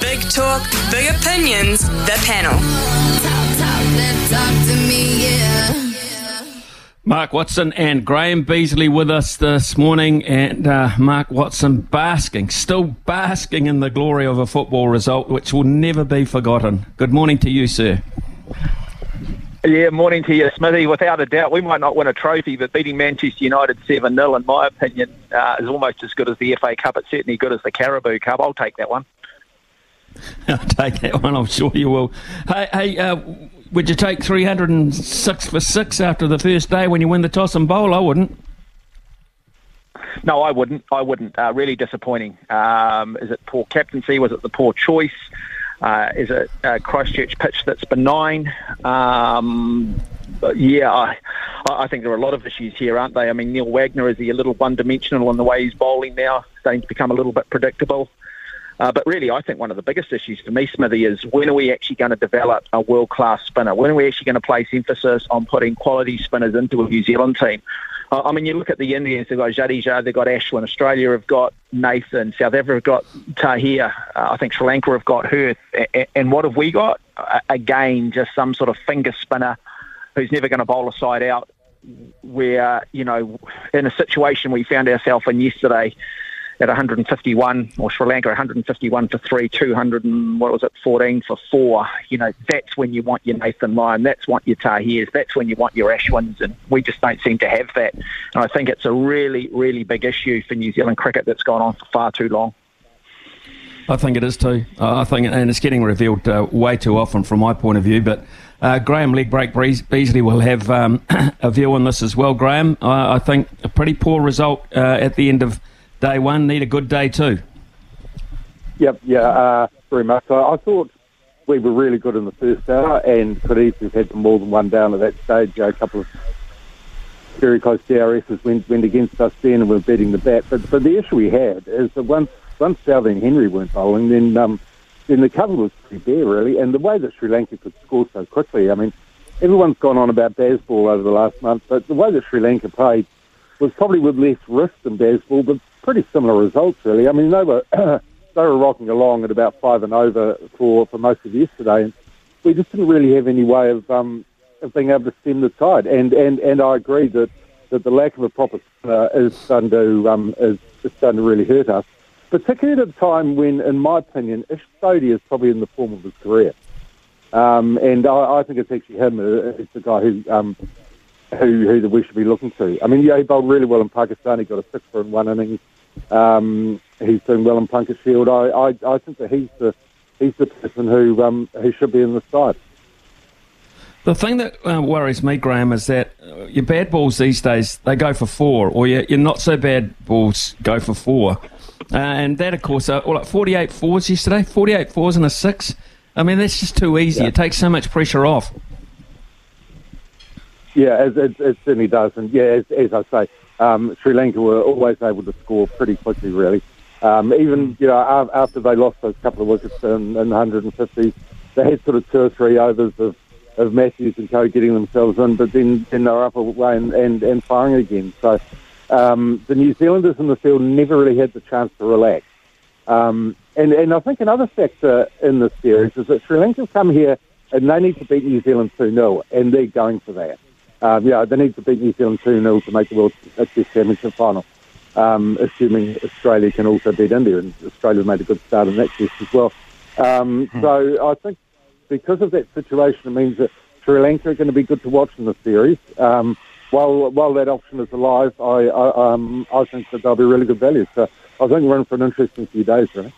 Big talk, big opinions, the panel. Talk, talk, talk to me, yeah. Mark Watson and Graham Beasley with us this morning, and uh, Mark Watson basking, still basking in the glory of a football result which will never be forgotten. Good morning to you, sir. Yeah, morning to you, Smithy. Without a doubt, we might not win a trophy, but beating Manchester United 7 0, in my opinion, uh, is almost as good as the FA Cup. It's certainly good as the Carabao Cup. I'll take that one. I'll take that one, I'm sure you will. Hey, hey uh, would you take 306 for 6 after the first day when you win the toss and bowl? I wouldn't. No, I wouldn't. I wouldn't. Uh, really disappointing. Um, is it poor captaincy? Was it the poor choice? Uh, is it a Christchurch pitch that's benign? Um, yeah, I, I think there are a lot of issues here, aren't they? I mean, Neil Wagner is he a little one-dimensional in the way he's bowling now, starting to become a little bit predictable. Uh, but really, I think one of the biggest issues for me, Smithy, is when are we actually going to develop a world-class spinner? When are we actually going to place emphasis on putting quality spinners into a New Zealand team? Uh, I mean, you look at the Indians, they've got Jadeja, they've got Ashwin. Australia have got Nathan. South Africa have got Tahir. Uh, I think Sri Lanka have got Herath. A- and what have we got? Again, just some sort of finger spinner who's never going to bowl a side out. Where, you know, in a situation we found ourselves in yesterday, at 151, or Sri Lanka 151 for three, 200 and what was it, 14 for four. You know, that's when you want your Nathan Lyon, that's what your Tahirs, that's when you want your Ashwins, and we just don't seem to have that. And I think it's a really, really big issue for New Zealand cricket that's gone on for far too long. I think it is too. Uh, I think, and it's getting revealed uh, way too often from my point of view. But uh, Graham Legbreak Beasley will have um, a view on this as well. Graham, I think a pretty poor result uh, at the end of day one need a good day too. Yep, yeah, uh, very much. I, I thought we were really good in the first hour and could easily have had more than one down at that stage. A couple of very close DRSs went, went against us then and we were beating the bat. But, but the issue we had is that once, once Southee and Henry weren't bowling, then um, then the cover was pretty bare, really. And the way that Sri Lanka could score so quickly, I mean, everyone's gone on about Bazball over the last month, but the way that Sri Lanka played was probably with less risk than Bazball, but pretty similar results, really. I mean, they were they were rocking along at about five and over for, for most of yesterday, and we just didn't really have any way of um, of being able to stem the tide. And and, and I agree that, that the lack of a proper spinner is starting to um, is, is starting to really hurt us, particularly at a time when, in my opinion, Ish Sodhi is probably in the form of his career. Um, and I, I think it's actually him. Uh, it's the guy who um, who who we should be looking to. I mean, yeah, he bowled really well in Pakistan. He got a six for in one innings. Um, he's doing well in Plunket Shield. I, I, I think that he's the he's the person who um, who should be in the side. The thing that uh, worries me, Graham, is that uh, your bad balls these days they go for four, or your, your not so bad balls go for four, uh, and that of course, uh, like forty-eight fours yesterday, forty-eight fours and a six. I mean, that's just too easy. Yeah. It takes so much pressure off. Yeah, it, it, it certainly does, and yeah, as, as I say, um, Sri Lanka were always able to score pretty quickly, really. Um, even you know after they lost those couple of wickets in, in the 150s, they had sort of two or three overs of, of Matthews and Co getting themselves in, but then, then they were up away and, and, and firing again. So um, the New Zealanders in the field never really had the chance to relax. Um, and, and I think another factor in this series is that Sri Lanka come here and they need to beat New Zealand 2 0, and they're going for that. Um, yeah, they need to beat New Zealand 2 0 to make the World Test Championship final, um, assuming Australia can also beat India. And Australia made a good start in that test as well. Um, hmm. So I think because of that situation, it means that Sri Lanka are going to be good to watch in the series. Um, while while that option is alive, I I, um, I think that they'll be really good value. So I think we're in for an interesting few days, really.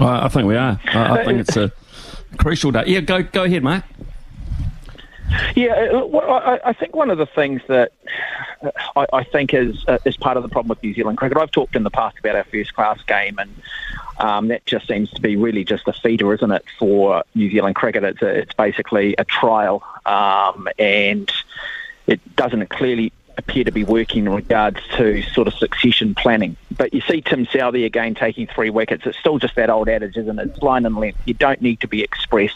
Well, I think we are. I, I think it's a crucial day. Yeah, go go ahead, Mark. Yeah, uh, well, I, think one of the things that uh, I, I think is uh, is part of the problem with New Zealand cricket. I've talked in the past about our first class game, and Um, that just seems to be really just a feeder, isn't it, for New Zealand cricket? It's, a, it's basically a trial, um, and it doesn't clearly appear to be working in regards to sort of succession planning. But you see Tim Southee again taking three wickets. It's still just that old adage, isn't it? It's line and length. You don't need to be express.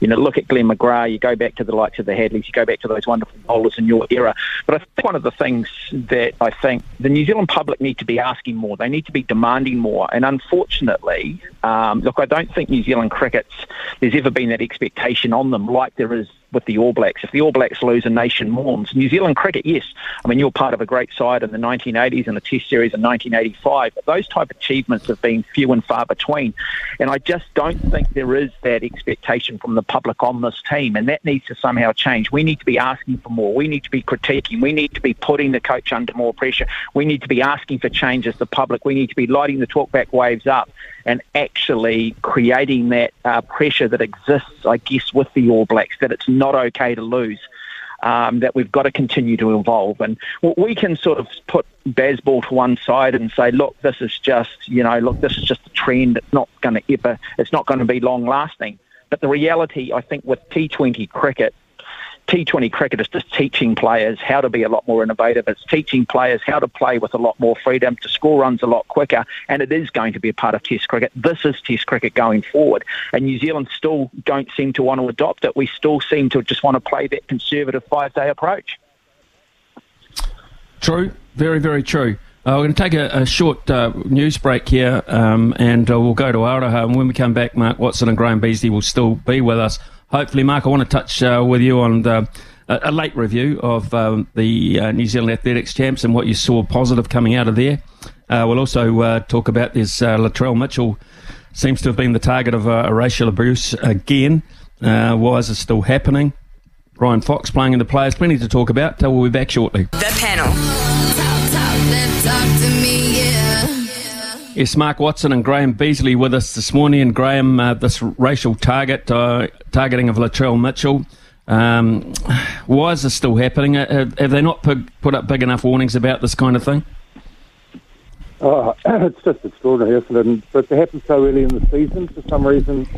You know, look at Glenn McGrath. You go back to the likes of the Hadlees. You go back to those wonderful bowlers in your era. But I think one of the things that I think the New Zealand public need to be asking more. They need to be demanding more. And unfortunately, um, look, I don't think New Zealand cricket's there's ever been that expectation on them like there is with the All Blacks. If the All Blacks lose, a nation mourns. New Zealand cricket, yes. I mean, you're part of a great side in the 1980s and the Test series in 1985, but those type achievements have been few and far between. And I just don't think there is that expectation from the public on this team, and that needs to somehow change. We need to be asking for more. We need to be critiquing. We need to be putting the coach under more pressure. We need to be asking for change as the public. We need to be lighting the talkback waves up and actually creating that uh, pressure that exists, I guess, with the All Blacks, that it's not okay to lose. Um, that we've got to continue to evolve. And we can sort of put Bazball to one side and say, look, this is just, you know, look, this is just a trend. It's not going to ever, it's not going to be long lasting. But the reality, I think, with T20 cricket T20 cricket is just teaching players how to be a lot more innovative. It's teaching players how to play with a lot more freedom, to score runs a lot quicker, and it is going to be a part of Test cricket. This is Test cricket going forward, and New Zealand still don't seem to want to adopt it. We still seem to just want to play that conservative five-day approach. True, very, very true. Uh, we're going to take a, a short uh, news break here, um, and uh, we'll go to Aroha. And when we come back, Mark Watson and Graham Beasley will still be with us hopefully, Mark, I want to touch uh, with you on the, a, a, late review of um, the uh, New Zealand Athletics Champs and what you saw positive coming out of there. Uh, we'll also uh, talk about this uh, Latrell Mitchell seems to have been the target of uh, racial abuse again. why is it still happening? Ryan Fox playing in the players, plenty to talk about. we'll be back shortly. The panel. Talk, talk. Yes, Mark Watson and Graham Beasley with us this morning. And Graham, uh, this racial target, uh, targeting of Latrell Mitchell, um, why is this still happening? Uh, have, have they not put, put up big enough warnings about this kind of thing? Oh, it's just extraordinary, isn't it? And for it to happen so early in the season, for some reason,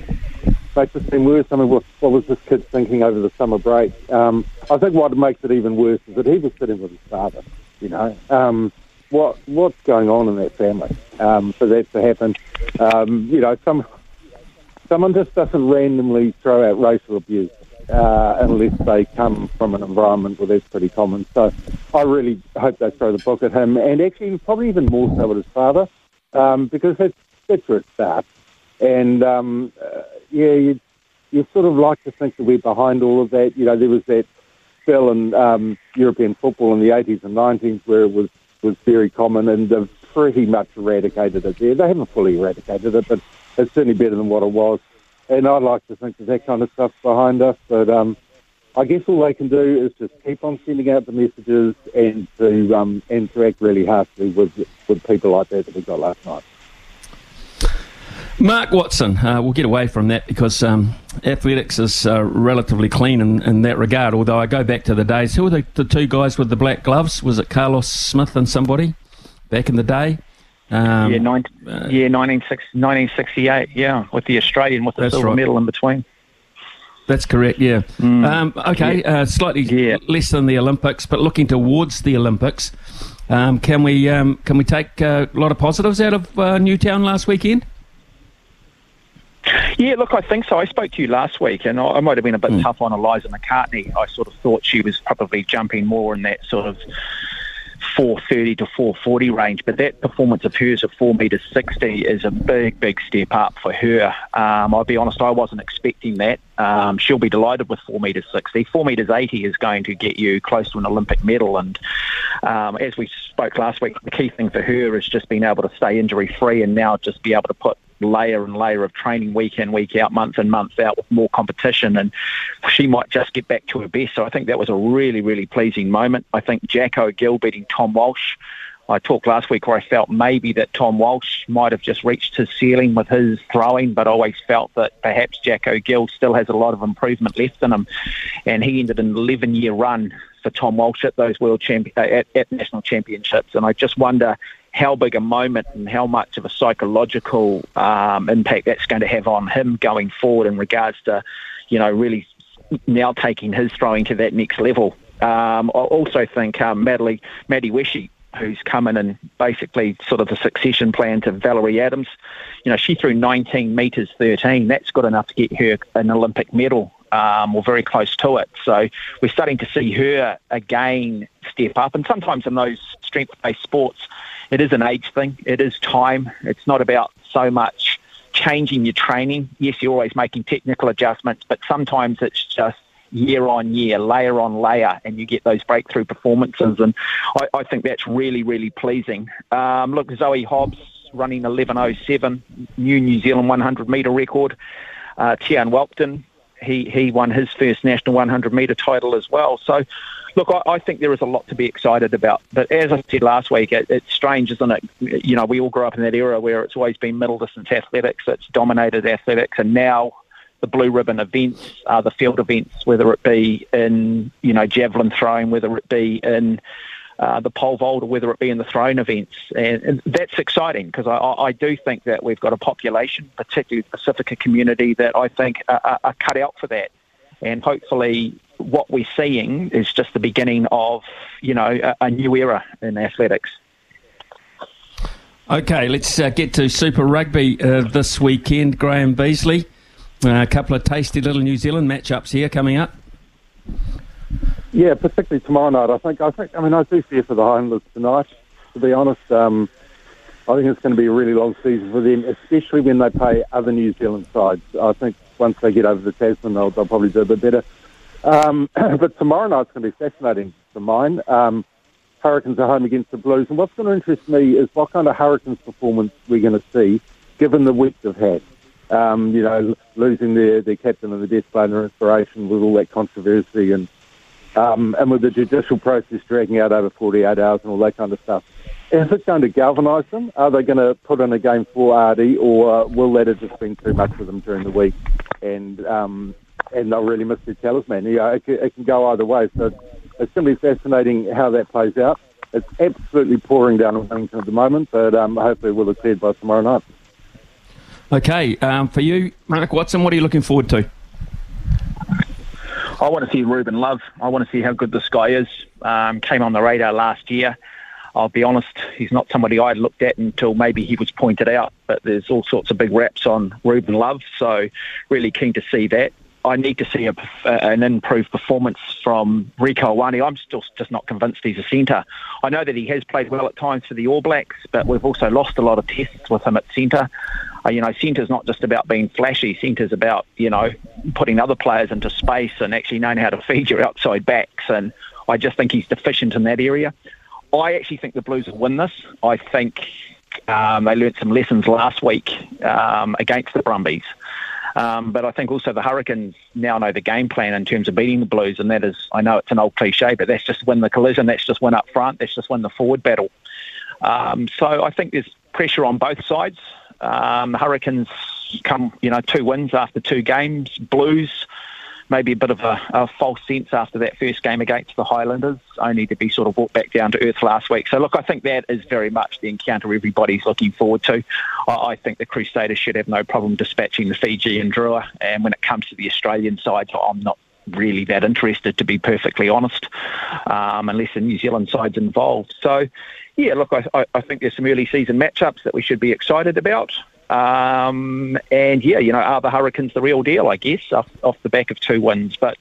makes it seem worse. I mean, what, what was this kid thinking over the summer break? Um, I think what makes it even worse is that he was sitting with his father, you know. Um, what what's going on in that family um, for that to happen. Um, you know, some someone just doesn't randomly throw out racial abuse uh, unless they come from an environment where that's pretty common. So I really hope they throw the book at him, and actually probably even more so at his father, um, because that's that's where it starts. And um, uh, yeah, you you sort of like to think that we're behind all of that. You know, there was that spell in um, European football in the 80s and 90s where it was was very common, and they've pretty much eradicated it there. They haven't fully eradicated it, but it's certainly better than what it was. And I'd like to think that that kind of stuff's behind us, but um, I guess all they can do is just keep on sending out the messages and to um, interact really harshly with with people like that that we got last night. Mark Watson, uh, we'll get away from that because um, athletics is uh, relatively clean in, in, that regard. Although I go back to the days, who were the, the, two guys with the black gloves? Was it Carlos Smith and somebody back in the day? Um, yeah, 19, uh, yeah 1968, yeah, with the Australian with the silver right. medal in between. That's correct, yeah. Mm. Um, okay, yeah. Uh, slightly yeah. less than the Olympics, but looking towards the Olympics. Um, can we um, can we take uh, a lot of positives out of uh, Newtown last weekend? Yeah, look, I think so. I spoke to you last week, and I, might have been a bit mm. tough on Eliza McCartney. I sort of thought she was probably jumping more in that sort of 430 to 440 range, but that performance of hers of 4 metres 60 is a big, big step up for her. Um, I'll be honest, I wasn't expecting that. Um, she'll be delighted with 4 metres 60. 4 metres 80 is going to get you close to an Olympic medal, and um, as we spoke last week, the key thing for her is just being able to stay injury free and now just be able to put layer and layer of training week in, week out, month in, month out with more competition. And she might just get back to her best. So I think that was a really, really pleasing moment. I think Jacko Gill beating Tom Walsh. I talked last week where I felt maybe that Tom Walsh might have just reached his ceiling with his throwing, but always felt that perhaps Jacko Gill still has a lot of improvement left in him. And he ended an 11 year run for Tom Walsh at those world at, at national championships. And I just wonder how big a moment and how much of a psychological um, impact that's going to have on him going forward in regards to, you know, really now taking his throwing to that next level. Um, I also think um, Maddie, Maddie Wesche, who's come in and basically sort of the succession plan to Valerie Adams, you know, she threw 19 metres 13. That's good enough to get her an Olympic medal um, or very close to it. So we're starting to see her again step up. And sometimes in those strength-based sports, it is an age thing. It is time. It's not about so much changing your training. Yes, you're always making technical adjustments, but sometimes it's just year on year, layer on layer, and you get those breakthrough performances. And I, I think that's really, really pleasing. Um, look, Zoe Hobbs running 11.07, new New Zealand 100 metre record. Uh, Tiaan Whelpton, he, he won his first national 100 metre title as well. So, look, I, I, think there is a lot to be excited about. But as I said last week, it, it's strange, isn't it? You know, we all grew up in that era where it's always been middle distance athletics that's dominated athletics, and now the blue ribbon events are the field events, whether it be in you know javelin throwing, whether it be in uh, the pole vault, or whether it be in the throwing events, and, and that's exciting because I, I, do think that we've got a population, particularly the Pacifica community, that I think are, are cut out for that, and hopefully what we're seeing is just the beginning of you know a, a new era in athletics. Okay, let's uh, get to Super Rugby uh, this weekend. Graham Beasley. Uh, a couple of tasty little New Zealand matchups here coming up. Yeah, particularly tomorrow night. I think. I think. I mean, I do fear for the Highlanders tonight. To be honest, um, I think it's going to be a really long season for them, especially when they play other New Zealand sides. I think once they get over the Tasman, they'll, they'll probably do a bit better. Um, but tomorrow night's going to be fascinating for mine. Um, Hurricanes are home against the Blues, and what's going to interest me is what kind of Hurricanes performance we're going to see, given the week they've had um, you know, losing their, their captain and the death player inspiration with all that controversy and um, and with the judicial process dragging out over 48 hours and all that kind of stuff. Is it going to galvanise them? Are they going to put in a game for Ardie, or will that have just been too much for them during the week, and um, and they'll really miss their talisman? Yeah, it, it can go either way. So it's going to be fascinating how that plays out. It's absolutely pouring down on Wellington at the moment, but um, hopefully we'll have cleared by tomorrow night. Okay, um, for you, Mark Watson, what are you looking forward to? I want to see Ruben Love. I want to see how good this guy is. Um, came on the radar last year. I'll be honest, he's not somebody I looked at until maybe he was pointed out. But there's all sorts of big raps on Ruben Love, so really keen to see that. I need to see a, an improved performance from Rieko Ioane. I'm still just not convinced he's a centre. I know that he has played well at times for the All Blacks, but we've also lost a lot of tests with him at centre. Uh, you know, centre's not just about being flashy. Centre's about, you know, putting other players into space and actually knowing how to feed your outside backs. And I just think he's deficient in that area. I actually think the Blues will win this. I think um, they learnt some lessons last week um, against the Brumbies. Um, but I think also the Hurricanes now know the game plan in terms of beating the Blues, and that is, I know it's an old cliche, but that's just win the collision, that's just win up front, that's just win the forward battle. Um, so I think there's pressure on both sides. Um, Hurricanes come, you know, two wins after two games. Blues, maybe a bit of a, a, false sense after that first game against the Highlanders, only to be sort of brought back down to earth last week. So, look, I think that is very much the encounter everybody's looking forward to. I, I think the Crusaders should have no problem dispatching the Fijian Drua. And when it comes to the Australian side, I'm not really that interested, to be perfectly honest, um, unless the New Zealand side's involved. So, yeah, look, I, I think there's some early season matchups that we should be excited about. Um, and yeah, you know, are the Hurricanes the real deal? I guess off, off the back of two wins, but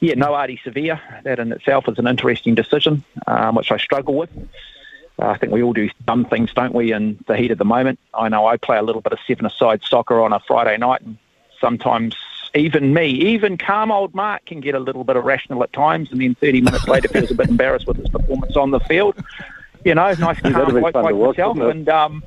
yeah, no Ardie Savea. That in itself is an interesting decision, um, which I struggle with. I think we all do dumb things, don't we, in the heat of the moment. I know I play a little bit of seven-a-side soccer on a Friday night, and sometimes even me, even calm old Mark can get a little bit irrational at times, and then 30 minutes later feels a bit embarrassed with his performance on the field you know, nice calm bloke like myself. And um,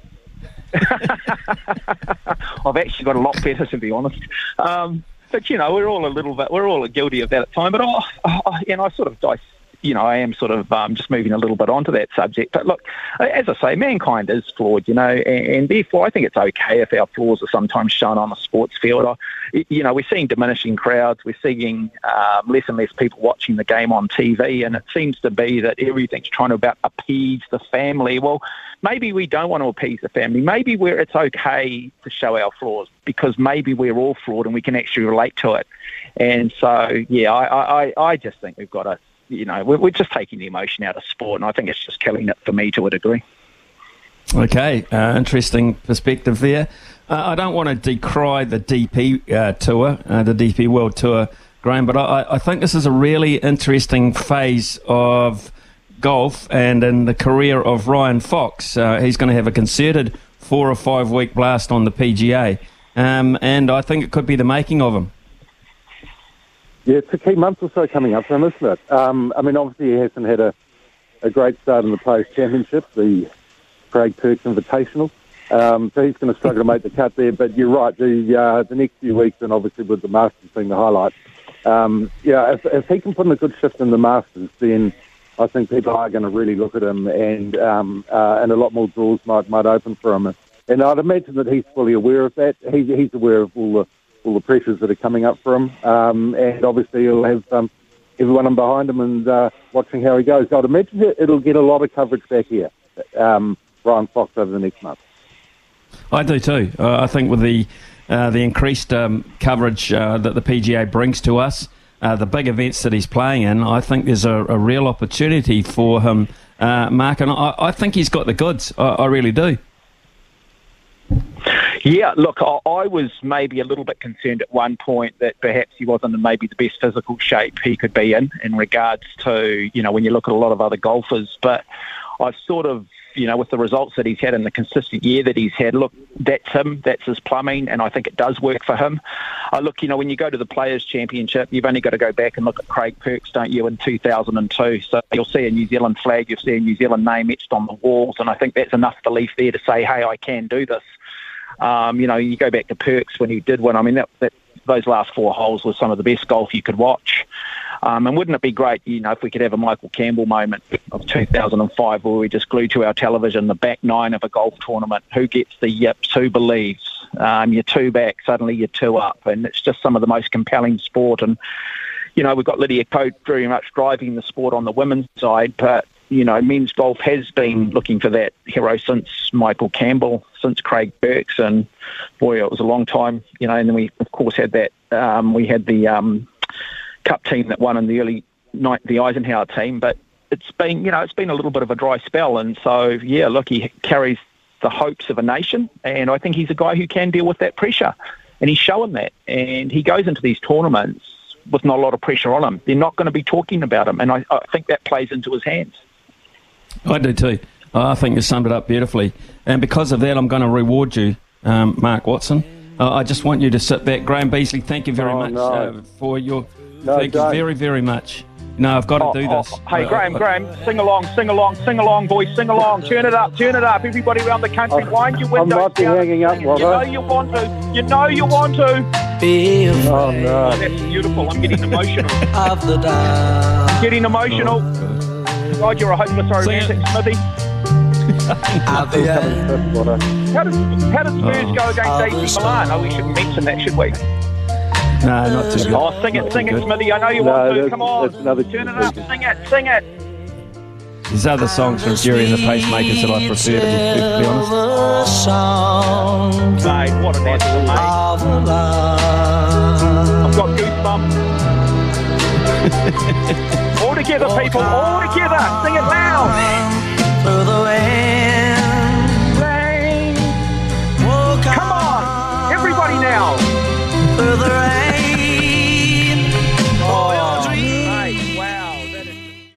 I've actually got a lot better, to be honest. Um, but you know, we're all a little bit, we're all guilty of that at time. But oh, oh and I sort of dice, you know, I am sort of um, just moving a little bit onto that subject. But look, as I say, mankind is flawed, you know, and, and therefore I think it's okay if our flaws are sometimes shown on a sports field. You know, we're seeing diminishing crowds, we're seeing um, less and less people watching the game on TV, and it seems to be that everything's trying to about appease the family. Well, maybe we don't want to appease the family. Maybe we're, it's okay to show our flaws because maybe we're all flawed and we can actually relate to it. And so, yeah, I, I, I just think we've got to, you know, we're, we're just taking the emotion out of sport, and I think it's just killing it for me to a degree. Okay, uh, interesting perspective there. Uh, I don't want to decry the DP uh, tour, uh, the DP World Tour, Graham, but I, I, think this is a really interesting phase of golf and in the career of Ryan Fox. Uh, he's going to have a concerted four or five week blast on the PGA, um, and I think it could be the making of him. Yeah, it's a key month or so coming up for him, isn't it? Um, I mean, obviously he hasn't had a, a great start in the Players' Championship, the Craig Perks Invitational. Um, so he's going to struggle to make the cut there. But you're right, the uh, the next few weeks, and obviously with the Masters being the highlight, um, yeah, if, if he can put in a good shift in the Masters, then I think people are going to really look at him, and um, uh, and a lot more doors might might open for him. And I'd imagine that he's fully aware of that. He's, he's aware of all the all the pressures that are coming up for him, um, and obviously he'll have um, everyone behind him and uh, watching how he goes. I'd imagine it'll get a lot of coverage back here, um, Ryan Fox over the next month. I do too. Uh, I think with the uh, the increased um, coverage uh, that the PGA brings to us, uh, the big events that he's playing in, I think there's a, a real opportunity for him, uh, Mark, and I, I, think he's got the goods. I, I really do. Yeah, look, I was maybe a little bit concerned at one point that perhaps he wasn't in maybe the best physical shape he could be in, in regards to, you know, when you look at a lot of other golfers. But I've sort of, you know, with the results that he's had and the consistent year that he's had, look, that's him, that's his plumbing, and I think it does work for him. I look, you know, when you go to the Players' Championship, you've only got to go back and look at Craig Perks, don't you, in 2002. So you'll see a New Zealand flag, you'll see a New Zealand name etched on the walls, and I think that's enough belief there to say, hey, I can do this. Um, you know, you go back to Perks when he did win. I mean, that, that, those last four holes were some of the best golf you could watch. Um, and wouldn't it be great, you know, if we could have a Michael Campbell moment of 2005 where we just glue to our television the back nine of a golf tournament, who gets the yips, who believes. Um, you're two back, suddenly you're two up. And it's just some of the most compelling sport. And, you know, we've got Lydia Ko very much driving the sport on the women's side, but you know, men's golf has been looking for that hero since Michael Campbell, since Craig Perks, and boy, it was a long time, you know. And then we, of course, had that. Um, we had the um, Cup team that won in the early night, the Eisenhower team, but it's been, you know, it's been a little bit of a dry spell, and so yeah, look, he carries the hopes of a nation, and I think he's a guy who can deal with that pressure, and he's shown that, and he goes into these tournaments with not a lot of pressure on him. They're not going to be talking about him, and I, I think that plays into his hands. I do too. I think you summed it up beautifully. And because of that, I'm going to reward you, um, Mark Watson. Uh, I just want you to sit back. Graham Beasley, thank you very oh, much no. uh, for your. No, thank don't. you very, very much. No, I've got to oh, do this. Oh, hey, Graham, Graham, sing along, sing along, sing along, boys, sing along. Turn it up, turn it up. Everybody around the country, oh, wind your windows I might be down. hanging up, You know you want to. You know you want to. oh, no. Oh, that's beautiful. I'm getting emotional. of the I'm getting emotional. Oh, God, you're a hopeless romantic, Smithy. how, does, how does Spurs oh. go against oh. AC Milan? Oh, we shouldn't mention that, should we? No, not too good. Oh, sing it, sing it, Smithy. I know you no, want to. Come on. Another Turn it up. Sing it, sing it. There's other songs from Gerry and the Pacemakers that I prefer, to be perfectly honest. Mate, what an anthem, mate. I've got goosebumps. all together, people, all together. Sing it loud through the way.